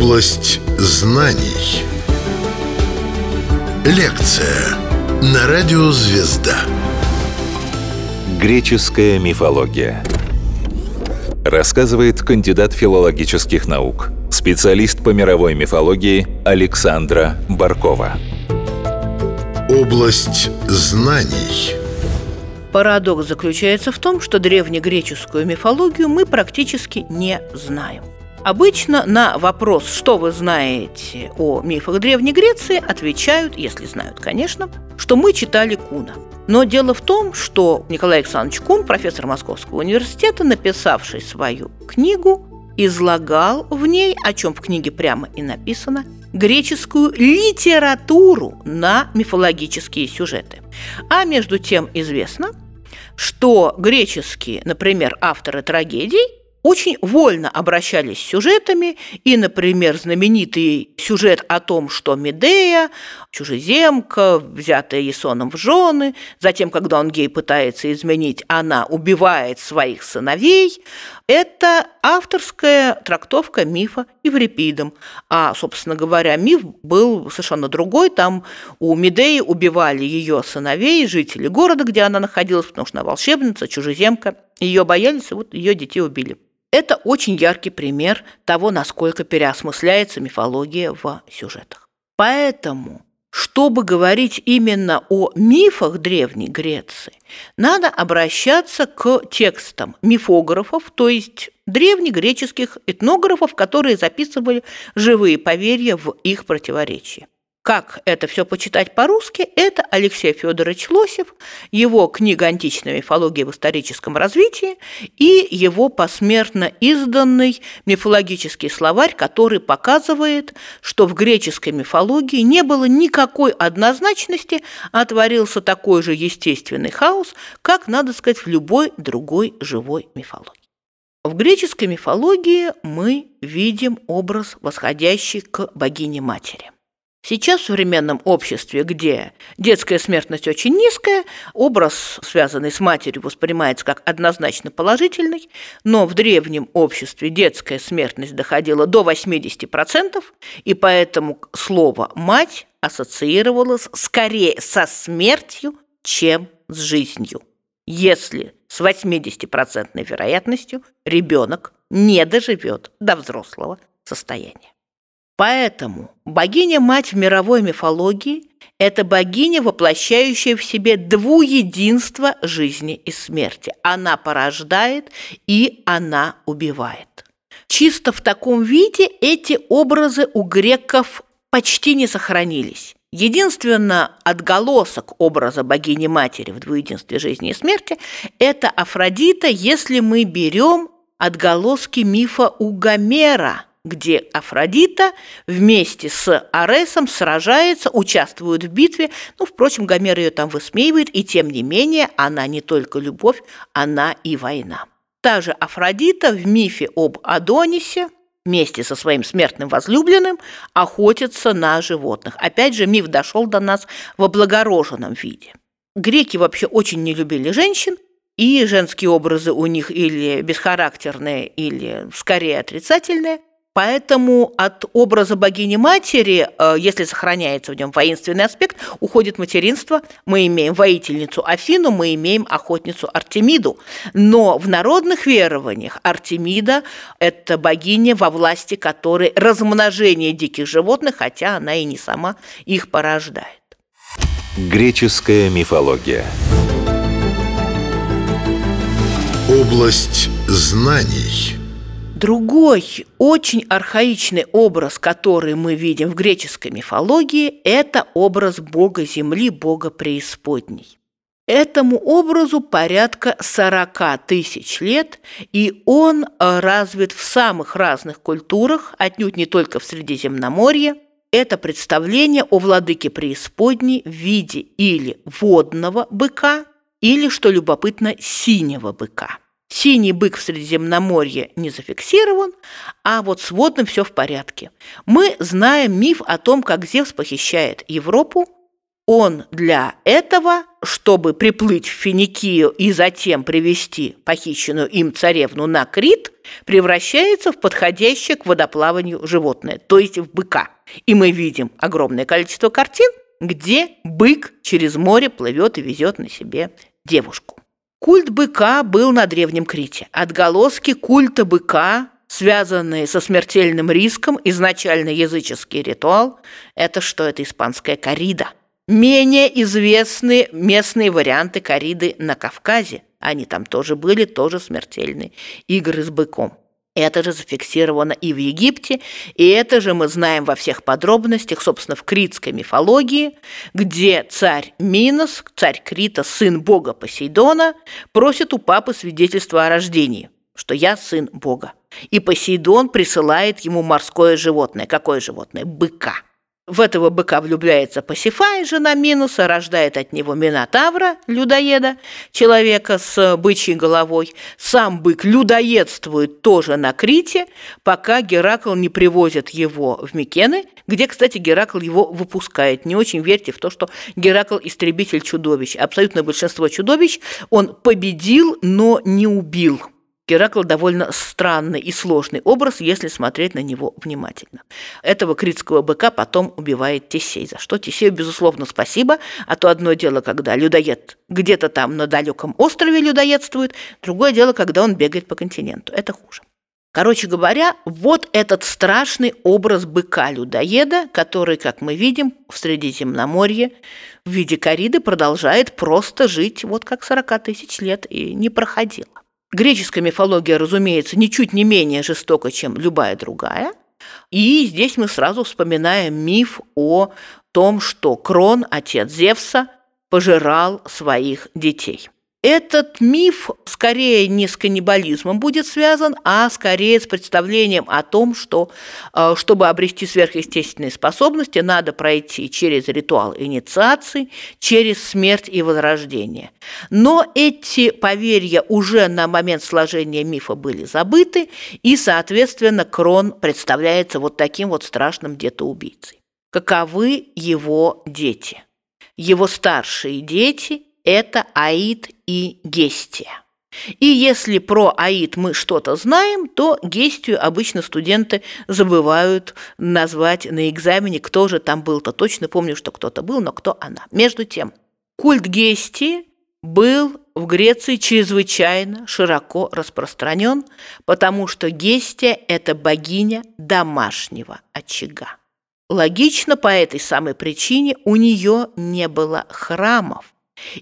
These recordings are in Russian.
Область знаний. Лекция на радио «Звезда». Греческая мифология. Рассказывает кандидат филологических наук, специалист по мировой мифологии Александра Баркова. Область знаний. Парадокс заключается в том, что древнегреческую мифологию мы практически не знаем. Обычно на вопрос, что вы знаете о мифах Древней Греции, отвечают, если знают, конечно, что мы читали Куна. Но дело в том, что Николай Александрович Кун, профессор Московского университета, написавший свою книгу, излагал в ней, о чем в книге прямо и написано, греческую литературу на мифологические сюжеты. А между тем известно, что греческие, например, авторы трагедий очень вольно обращались с сюжетами, и, например, знаменитый сюжет о том, что Медея, чужеземка, взятая Есоном в жены, затем, когда он гей пытается изменить, она убивает своих сыновей, это авторская трактовка мифа Еврипидом. А, собственно говоря, миф был совершенно другой. Там у Медеи убивали ее сыновей, жители города, где она находилась, потому что она волшебница, чужеземка. Ее боялись, и вот ее детей убили. Это очень яркий пример того, насколько переосмысляется мифология в сюжетах. Поэтому, чтобы говорить именно о мифах Древней Греции, надо обращаться к текстам мифографов, то есть древнегреческих этнографов, которые записывали живые поверья в их противоречии. Как это все почитать по-русски, это Алексей Федорович Лосев, его книга «Античная мифология в историческом развитии» и его посмертно изданный мифологический словарь, который показывает, что в греческой мифологии не было никакой однозначности, а творился такой же естественный хаос, как, надо сказать, в любой другой живой мифологии. В греческой мифологии мы видим образ, восходящий к богине-матери – Сейчас в современном обществе, где детская смертность очень низкая, образ, связанный с матерью, воспринимается как однозначно положительный, но в древнем обществе детская смертность доходила до 80%, и поэтому слово «мать» ассоциировалось скорее со смертью, чем с жизнью. Если с 80% вероятностью ребенок не доживет до взрослого состояния. Поэтому богиня-мать в мировой мифологии – это богиня, воплощающая в себе двуединство жизни и смерти. Она порождает и она убивает. Чисто в таком виде эти образы у греков почти не сохранились. Единственно отголосок образа богини-матери в двуединстве жизни и смерти – это Афродита, если мы берем отголоски мифа у Гомера – где Афродита вместе с Аресом сражается, участвует в битве. Ну, впрочем, Гомер ее там высмеивает, и тем не менее она не только любовь, она и война. Та же Афродита в мифе об Адонисе вместе со своим смертным возлюбленным охотится на животных. Опять же, миф дошел до нас в облагороженном виде. Греки вообще очень не любили женщин, и женские образы у них или бесхарактерные, или скорее отрицательные – Поэтому от образа богини-матери, э, если сохраняется в нем воинственный аспект, уходит материнство. Мы имеем воительницу Афину, мы имеем охотницу Артемиду. Но в народных верованиях Артемида – это богиня, во власти которой размножение диких животных, хотя она и не сама их порождает. Греческая мифология. Область знаний – Другой, очень архаичный образ, который мы видим в греческой мифологии, это образ бога земли, бога преисподней. Этому образу порядка 40 тысяч лет, и он развит в самых разных культурах, отнюдь не только в Средиземноморье. Это представление о владыке преисподней в виде или водного быка, или, что любопытно, синего быка. Синий бык в Средиземноморье не зафиксирован, а вот с водным все в порядке. Мы знаем миф о том, как Зевс похищает Европу. Он для этого, чтобы приплыть в Финикию и затем привести похищенную им царевну на Крит, превращается в подходящее к водоплаванию животное, то есть в быка. И мы видим огромное количество картин, где бык через море плывет и везет на себе девушку. Культ быка был на Древнем Крите. Отголоски культа быка, связанные со смертельным риском, изначально языческий ритуал, это что? Это испанская корида. Менее известны местные варианты кориды на Кавказе. Они там тоже были, тоже смертельные. Игры с быком. Это же зафиксировано и в Египте, и это же мы знаем во всех подробностях, собственно, в критской мифологии, где царь Минос, царь Крита, сын бога Посейдона, просит у папы свидетельства о рождении, что я сын бога. И Посейдон присылает ему морское животное. Какое животное? Быка. В этого быка влюбляется Пасифай, жена Минуса, рождает от него Минотавра, людоеда, человека с бычьей головой. Сам бык людоедствует тоже на Крите, пока Геракл не привозит его в Микены, где, кстати, Геракл его выпускает. Не очень верьте в то, что Геракл – истребитель чудовищ. Абсолютно большинство чудовищ он победил, но не убил. Геракл довольно странный и сложный образ, если смотреть на него внимательно. Этого критского быка потом убивает Тесей, за что Тесею, безусловно, спасибо, а то одно дело, когда людоед где-то там на далеком острове людоедствует, другое дело, когда он бегает по континенту. Это хуже. Короче говоря, вот этот страшный образ быка-людоеда, который, как мы видим, в Средиземноморье в виде кориды продолжает просто жить вот как 40 тысяч лет и не проходило. Греческая мифология, разумеется, ничуть не менее жестока, чем любая другая. И здесь мы сразу вспоминаем миф о том, что Крон, отец Зевса, пожирал своих детей. Этот миф скорее не с каннибализмом будет связан, а скорее с представлением о том, что э, чтобы обрести сверхъестественные способности, надо пройти через ритуал инициации, через смерть и возрождение. Но эти поверья уже на момент сложения мифа были забыты, и, соответственно, Крон представляется вот таким вот страшным детоубийцей. Каковы его дети? Его старшие дети – это Аид и Гестия. И если про Аид мы что-то знаем, то Гестию обычно студенты забывают назвать на экзамене, кто же там был-то. Точно помню, что кто-то был, но кто она. Между тем, культ Гестии был в Греции чрезвычайно широко распространен, потому что Гестия – это богиня домашнего очага. Логично, по этой самой причине у нее не было храмов,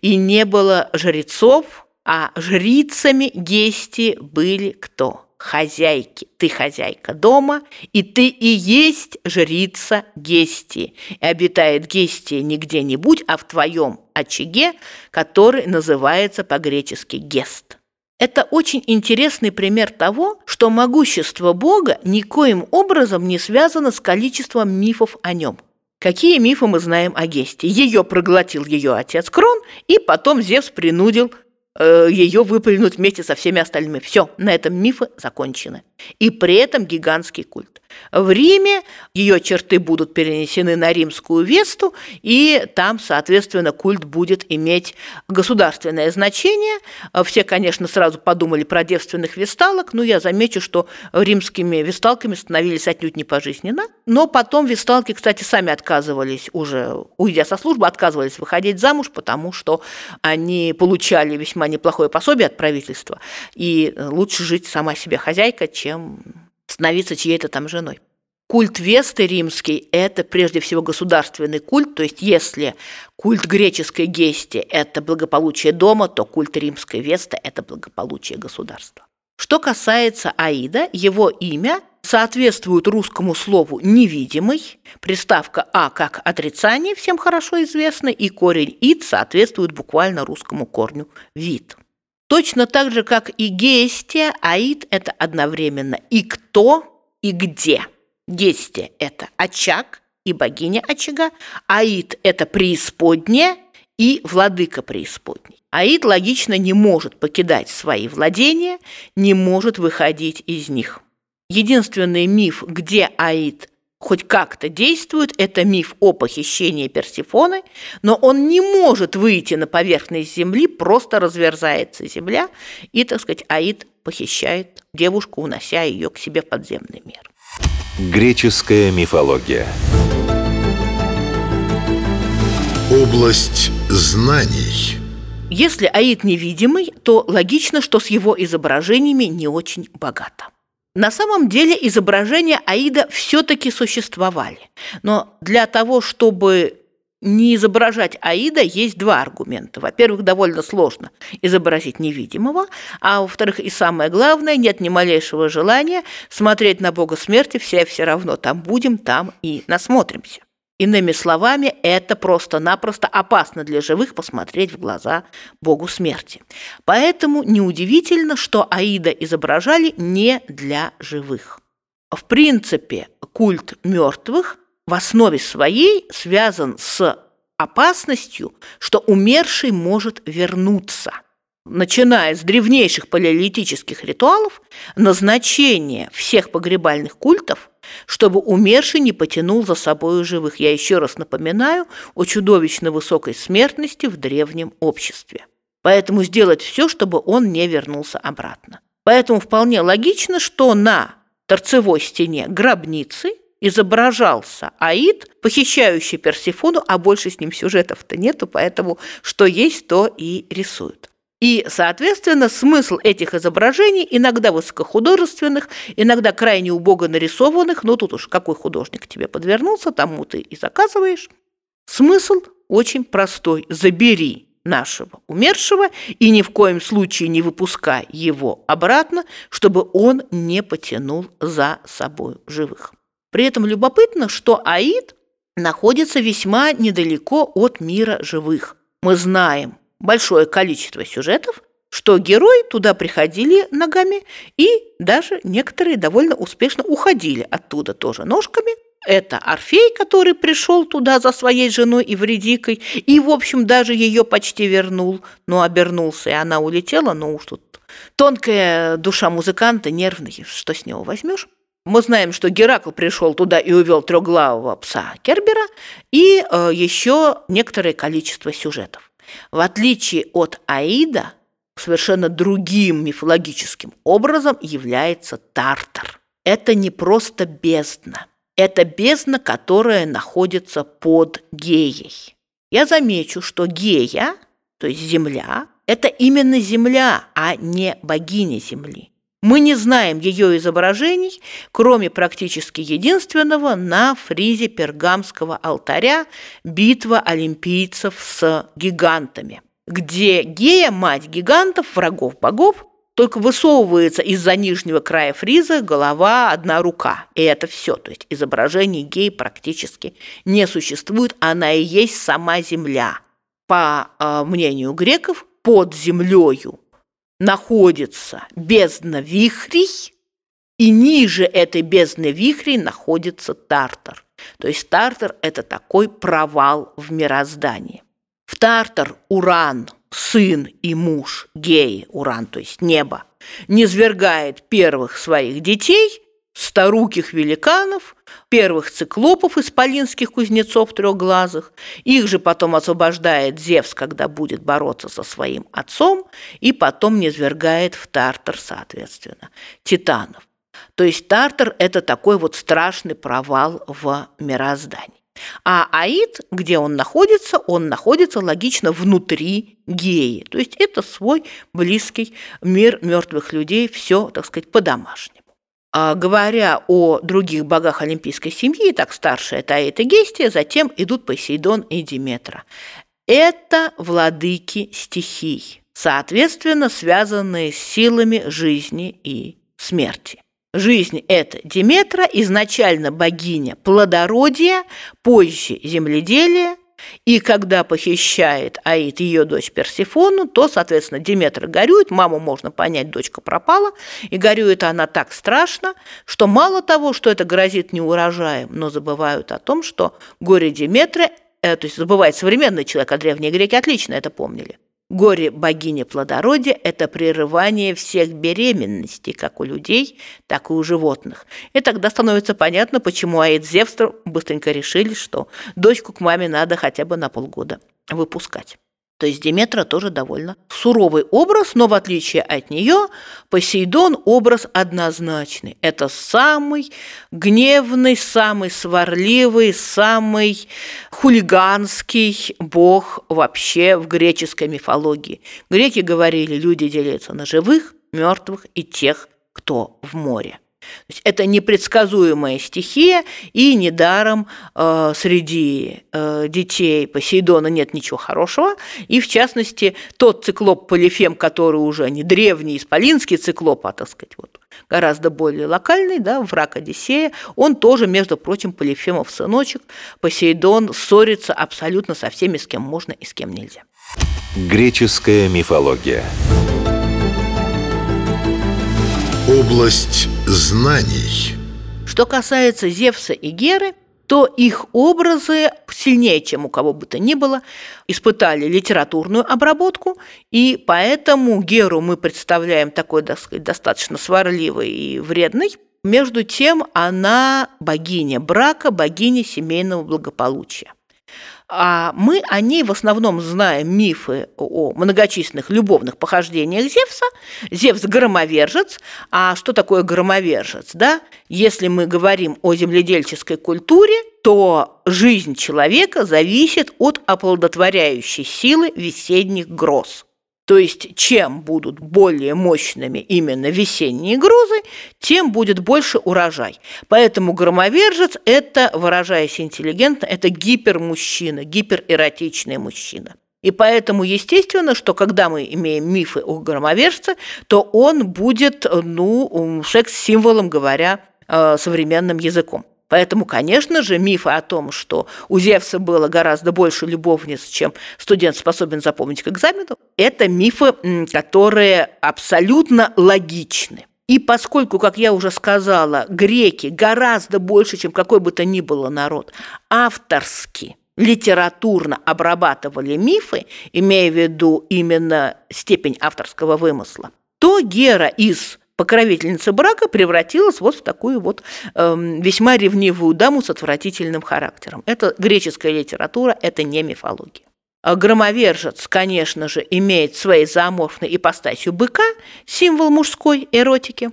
и не было жрецов, а жрицами Гести были кто? Хозяйки. Ты хозяйка дома, и ты и есть жрица Гести. И обитает Гестия не где-нибудь, а в твоем очаге, который называется по-гречески гест. Это очень интересный пример того, что могущество Бога никоим образом не связано с количеством мифов о нем. Какие мифы мы знаем о Гесте? Ее проглотил ее отец Крон, и потом Зевс принудил ее выплюнуть вместе со всеми остальными. Все, на этом мифы закончены. И при этом гигантский культ. В Риме ее черты будут перенесены на римскую Весту, и там, соответственно, культ будет иметь государственное значение. Все, конечно, сразу подумали про девственных весталок, но я замечу, что римскими весталками становились отнюдь не пожизненно. Но потом весталки, кстати, сами отказывались уже, уйдя со службы, отказывались выходить замуж, потому что они получали весьма неплохое пособие от правительства, и лучше жить сама себе хозяйка, чем становиться чьей-то там женой. Культ Весты римский – это прежде всего государственный культ, то есть если культ греческой Гести – это благополучие дома, то культ римской Весты – это благополучие государства. Что касается Аида, его имя соответствует русскому слову «невидимый», приставка «а» как отрицание, всем хорошо известно, и корень «ид» соответствует буквально русскому корню «вид». Точно так же, как и гестия, аид – это одновременно и кто, и где. Гестия – это очаг и богиня очага, аид – это преисподняя и владыка преисподней. Аид логично не может покидать свои владения, не может выходить из них. Единственный миф, где Аид хоть как-то действует, это миф о похищении Персифоны, но он не может выйти на поверхность Земли, просто разверзается Земля, и, так сказать, Аид похищает девушку, унося ее к себе в подземный мир. Греческая мифология. Область знаний. Если Аид невидимый, то логично, что с его изображениями не очень богато. На самом деле изображения Аида все-таки существовали. Но для того, чтобы не изображать Аида, есть два аргумента. Во-первых, довольно сложно изобразить невидимого, а во-вторых, и самое главное, нет ни малейшего желания смотреть на Бога смерти, все все равно там будем, там и насмотримся. Иными словами, это просто-напросто опасно для живых посмотреть в глаза Богу смерти. Поэтому неудивительно, что Аида изображали не для живых. В принципе, культ мертвых в основе своей связан с опасностью, что умерший может вернуться – начиная с древнейших палеолитических ритуалов, назначение всех погребальных культов, чтобы умерший не потянул за собой живых. Я еще раз напоминаю о чудовищно высокой смертности в древнем обществе. Поэтому сделать все, чтобы он не вернулся обратно. Поэтому вполне логично, что на торцевой стене гробницы изображался Аид, похищающий Персифону, а больше с ним сюжетов-то нету, поэтому что есть, то и рисуют. И, соответственно, смысл этих изображений, иногда высокохудожественных, иногда крайне убого нарисованных, но тут уж какой художник тебе подвернулся, тому ты и заказываешь. Смысл очень простой. Забери нашего умершего и ни в коем случае не выпускай его обратно, чтобы он не потянул за собой живых. При этом любопытно, что Аид находится весьма недалеко от мира живых. Мы знаем, большое количество сюжетов, что герои туда приходили ногами и даже некоторые довольно успешно уходили оттуда тоже ножками. Это Орфей, который пришел туда за своей женой и вредикой, и, в общем, даже ее почти вернул, но обернулся, и она улетела, но уж тут тонкая душа музыканта, нервный, что с него возьмешь. Мы знаем, что Геракл пришел туда и увел трехглавого пса Кербера и э, еще некоторое количество сюжетов. В отличие от Аида, совершенно другим мифологическим образом является Тартар. Это не просто бездна. Это бездна, которая находится под Геей. Я замечу, что Гея, то есть Земля, это именно Земля, а не богиня Земли. Мы не знаем ее изображений, кроме практически единственного на фризе пергамского алтаря «Битва олимпийцев с гигантами», где Гея, мать гигантов, врагов богов, только высовывается из-за нижнего края фриза голова, одна рука. И это все. То есть изображение геи практически не существует. Она и есть сама земля. По э, мнению греков, под землею находится бездна вихрей, и ниже этой бездны вихрей находится Тартар. То есть Тартар – это такой провал в мироздании. В Тартар Уран, сын и муж Геи, Уран, то есть небо, низвергает первых своих детей – старуких великанов, первых циклопов исполинских кузнецов трехглазых. Их же потом освобождает Зевс, когда будет бороться со своим отцом, и потом низвергает в Тартар, соответственно, титанов. То есть Тартар – это такой вот страшный провал в мироздании. А Аид, где он находится, он находится логично внутри Геи. То есть это свой близкий мир мертвых людей, все, так сказать, по-домашнему. А, говоря о других богах олимпийской семьи, так старшая Таита Гестия, затем идут Посейдон и Диметра. Это владыки стихий, соответственно, связанные с силами жизни и смерти. Жизнь – это Диметра, изначально богиня плодородия, позже земледелия, и когда похищает Аид ее дочь Персифону, то, соответственно, Диметра горюет, маму можно понять, дочка пропала, и горюет она так страшно, что мало того, что это грозит неурожаем, но забывают о том, что горе Диметры, э, то есть забывает современный человек, а древние греки отлично это помнили, Горе богини плодородия – это прерывание всех беременностей, как у людей, так и у животных. И тогда становится понятно, почему Аид Зевстр быстренько решили, что дочку к маме надо хотя бы на полгода выпускать. То есть Диметра тоже довольно суровый образ, но в отличие от нее Посейдон образ однозначный. Это самый гневный, самый сварливый, самый хулиганский бог вообще в греческой мифологии. Греки говорили, люди делятся на живых, мертвых и тех, кто в море. То есть это непредсказуемая стихия, и недаром э, среди э, детей Посейдона нет ничего хорошего. И, в частности, тот циклоп Полифем, который уже не древний исполинский циклоп, а, так сказать, вот, гораздо более локальный, да, враг Одиссея, он тоже, между прочим, Полифемов сыночек. Посейдон ссорится абсолютно со всеми, с кем можно и с кем нельзя. Греческая мифология. Область знаний. Что касается Зевса и Геры, то их образы сильнее, чем у кого бы то ни было, испытали литературную обработку, и поэтому Геру мы представляем такой, так сказать, достаточно сварливой и вредной. Между тем она богиня брака, богиня семейного благополучия. А мы о ней в основном знаем мифы о многочисленных любовных похождениях Зевса. Зевс – громовержец. А что такое громовержец? Да? Если мы говорим о земледельческой культуре, то жизнь человека зависит от оплодотворяющей силы весенних гроз. То есть чем будут более мощными именно весенние грозы, тем будет больше урожай. Поэтому громовержец – это, выражаясь интеллигентно, это гипермужчина, гиперэротичный мужчина. И поэтому естественно, что когда мы имеем мифы о громовержце, то он будет, ну, секс-символом, говоря э, современным языком. Поэтому, конечно же, мифы о том, что у Зевса было гораздо больше любовниц, чем студент способен запомнить к экзамену, это мифы, которые абсолютно логичны. И поскольку, как я уже сказала, греки гораздо больше, чем какой бы то ни было народ, авторски литературно обрабатывали мифы, имея в виду именно степень авторского вымысла, то Гера из покровительница брака превратилась вот в такую вот э, весьма ревнивую даму с отвратительным характером. Это греческая литература, это не мифология. А громовержец, конечно же, имеет своей зооморфной ипостасью быка, символ мужской эротики.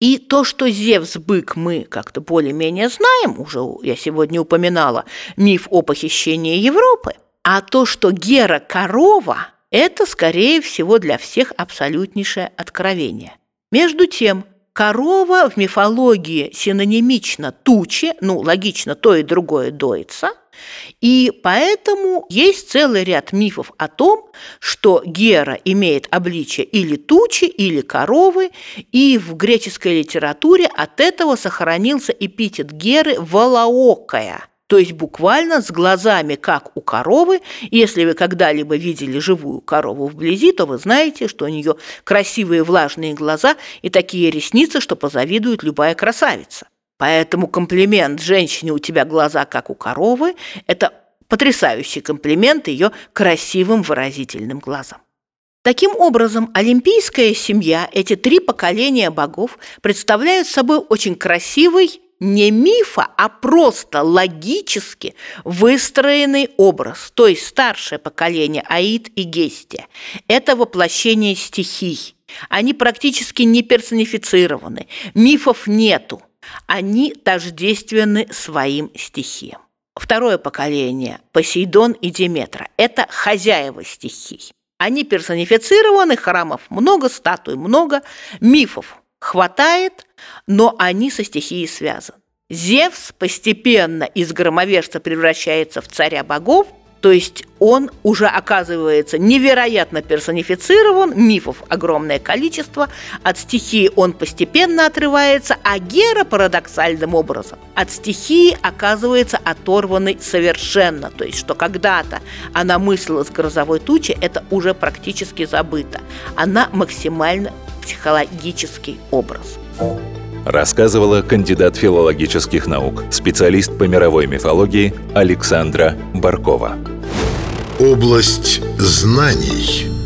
И то, что Зевс-бык мы как-то более-менее знаем, уже я сегодня упоминала миф о похищении Европы, а то, что Гера-корова, это, скорее всего, для всех абсолютнейшее откровение. Между тем, корова в мифологии синонимично тучи, ну, логично, то и другое доится, и поэтому есть целый ряд мифов о том, что Гера имеет обличие или тучи, или коровы, и в греческой литературе от этого сохранился эпитет Геры «волоокая», то есть буквально с глазами, как у коровы. Если вы когда-либо видели живую корову вблизи, то вы знаете, что у нее красивые влажные глаза и такие ресницы, что позавидует любая красавица. Поэтому комплимент «женщине у тебя глаза, как у коровы» – это потрясающий комплимент ее красивым выразительным глазам. Таким образом, олимпийская семья, эти три поколения богов, представляют собой очень красивый не мифа, а просто логически выстроенный образ. То есть старшее поколение Аид и Гестия – это воплощение стихий. Они практически не персонифицированы, мифов нету. Они тождественны своим стихиям. Второе поколение – Посейдон и Диметра – это хозяева стихий. Они персонифицированы, храмов много, статуй много, мифов хватает, но они со стихией связаны. Зевс постепенно из громовержца превращается в царя богов, то есть он уже оказывается невероятно персонифицирован, мифов огромное количество, от стихии он постепенно отрывается, а Гера парадоксальным образом от стихии оказывается оторванной совершенно. То есть, что когда-то она мыслила с грозовой тучи, это уже практически забыто. Она максимально психологический образ. Рассказывала кандидат филологических наук, специалист по мировой мифологии Александра Баркова. Область знаний.